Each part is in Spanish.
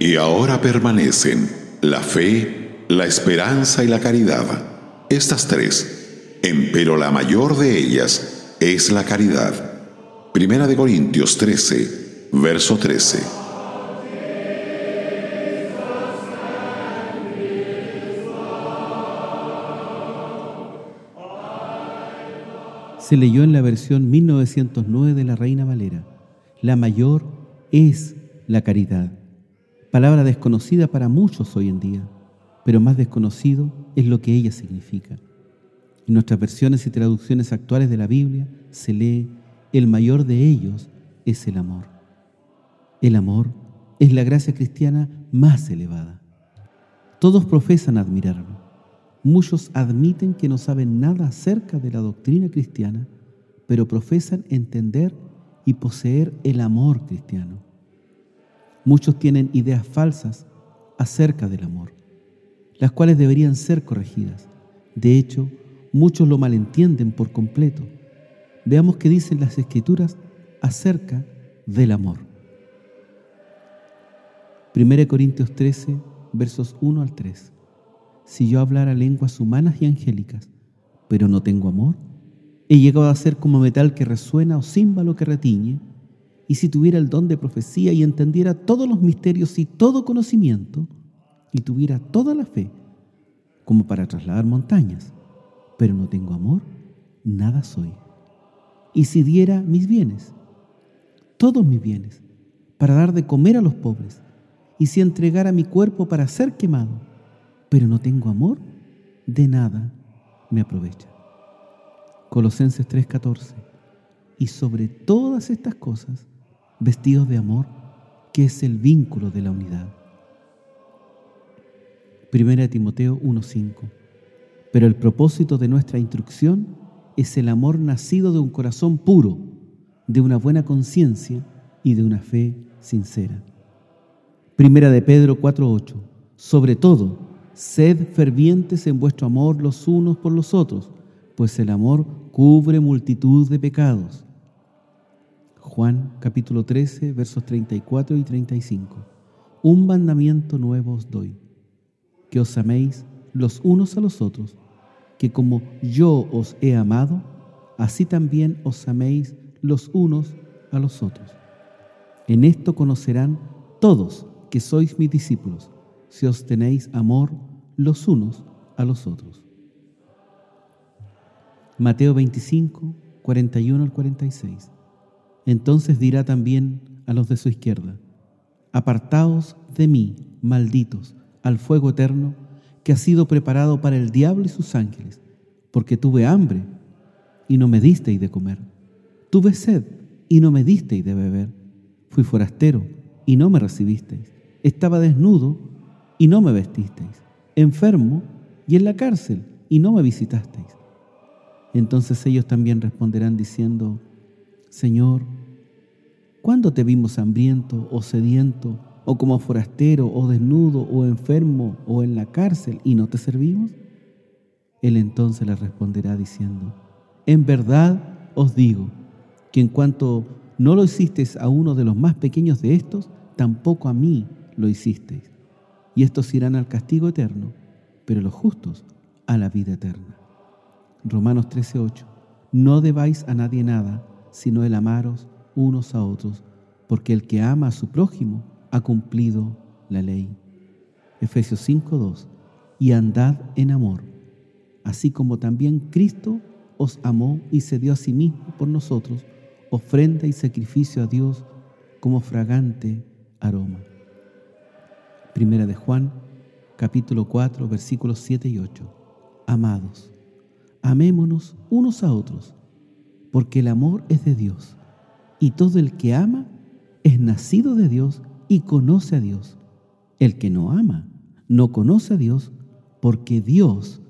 Y ahora permanecen la fe, la esperanza y la caridad. Estas tres, empero la mayor de ellas es la caridad. Primera de Corintios 13, verso 13. Se leyó en la versión 1909 de la Reina Valera. La mayor es la caridad palabra desconocida para muchos hoy en día, pero más desconocido es lo que ella significa. En nuestras versiones y traducciones actuales de la Biblia se lee, el mayor de ellos es el amor. El amor es la gracia cristiana más elevada. Todos profesan admirarlo. Muchos admiten que no saben nada acerca de la doctrina cristiana, pero profesan entender y poseer el amor cristiano. Muchos tienen ideas falsas acerca del amor, las cuales deberían ser corregidas. De hecho, muchos lo malentienden por completo. Veamos qué dicen las escrituras acerca del amor. 1 Corintios 13, versos 1 al 3. Si yo hablara lenguas humanas y angélicas, pero no tengo amor, he llegado a ser como metal que resuena o címbalo que retiñe, y si tuviera el don de profecía y entendiera todos los misterios y todo conocimiento, y tuviera toda la fe, como para trasladar montañas, pero no tengo amor, nada soy. Y si diera mis bienes, todos mis bienes, para dar de comer a los pobres, y si entregara mi cuerpo para ser quemado, pero no tengo amor, de nada me aprovecha. Colosenses 3:14. Y sobre todas estas cosas, vestidos de amor, que es el vínculo de la unidad. Primera Timoteo 1:5. Pero el propósito de nuestra instrucción es el amor nacido de un corazón puro, de una buena conciencia y de una fe sincera. Primera de Pedro 4:8. Sobre todo, sed fervientes en vuestro amor los unos por los otros, pues el amor cubre multitud de pecados. Juan capítulo 13, versos 34 y 35. Un mandamiento nuevo os doy, que os améis los unos a los otros, que como yo os he amado, así también os améis los unos a los otros. En esto conocerán todos que sois mis discípulos, si os tenéis amor los unos a los otros. Mateo 25, 41 al 46. Entonces dirá también a los de su izquierda, apartaos de mí, malditos, al fuego eterno que ha sido preparado para el diablo y sus ángeles, porque tuve hambre y no me disteis de comer, tuve sed y no me disteis de beber, fui forastero y no me recibisteis, estaba desnudo y no me vestisteis, enfermo y en la cárcel y no me visitasteis. Entonces ellos también responderán diciendo, Señor, ¿cuándo te vimos hambriento o sediento, o como forastero, o desnudo, o enfermo, o en la cárcel, y no te servimos? Él entonces le responderá diciendo, en verdad os digo que en cuanto no lo hicisteis a uno de los más pequeños de estos, tampoco a mí lo hicisteis. Y estos irán al castigo eterno, pero los justos a la vida eterna. Romanos 13:8. No debáis a nadie nada, sino el amaros unos a otros, porque el que ama a su prójimo ha cumplido la ley. Efesios 5:2. Y andad en amor, así como también Cristo os amó y se dio a sí mismo por nosotros, ofrenda y sacrificio a Dios como fragante aroma. Primera de Juan, capítulo 4, versículos 7 y 8. Amados, amémonos unos a otros porque el amor es de Dios, y todo el que ama es nacido de Dios y conoce a Dios. El que no ama no conoce a Dios, porque Dios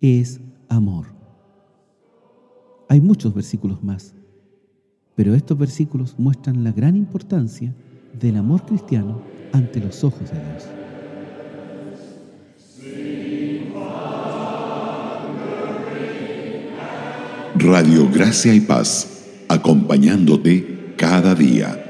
es amor. Hay muchos versículos más, pero estos versículos muestran la gran importancia del amor cristiano ante los ojos de Dios. Radio Gracia y Paz, acompañándote cada día.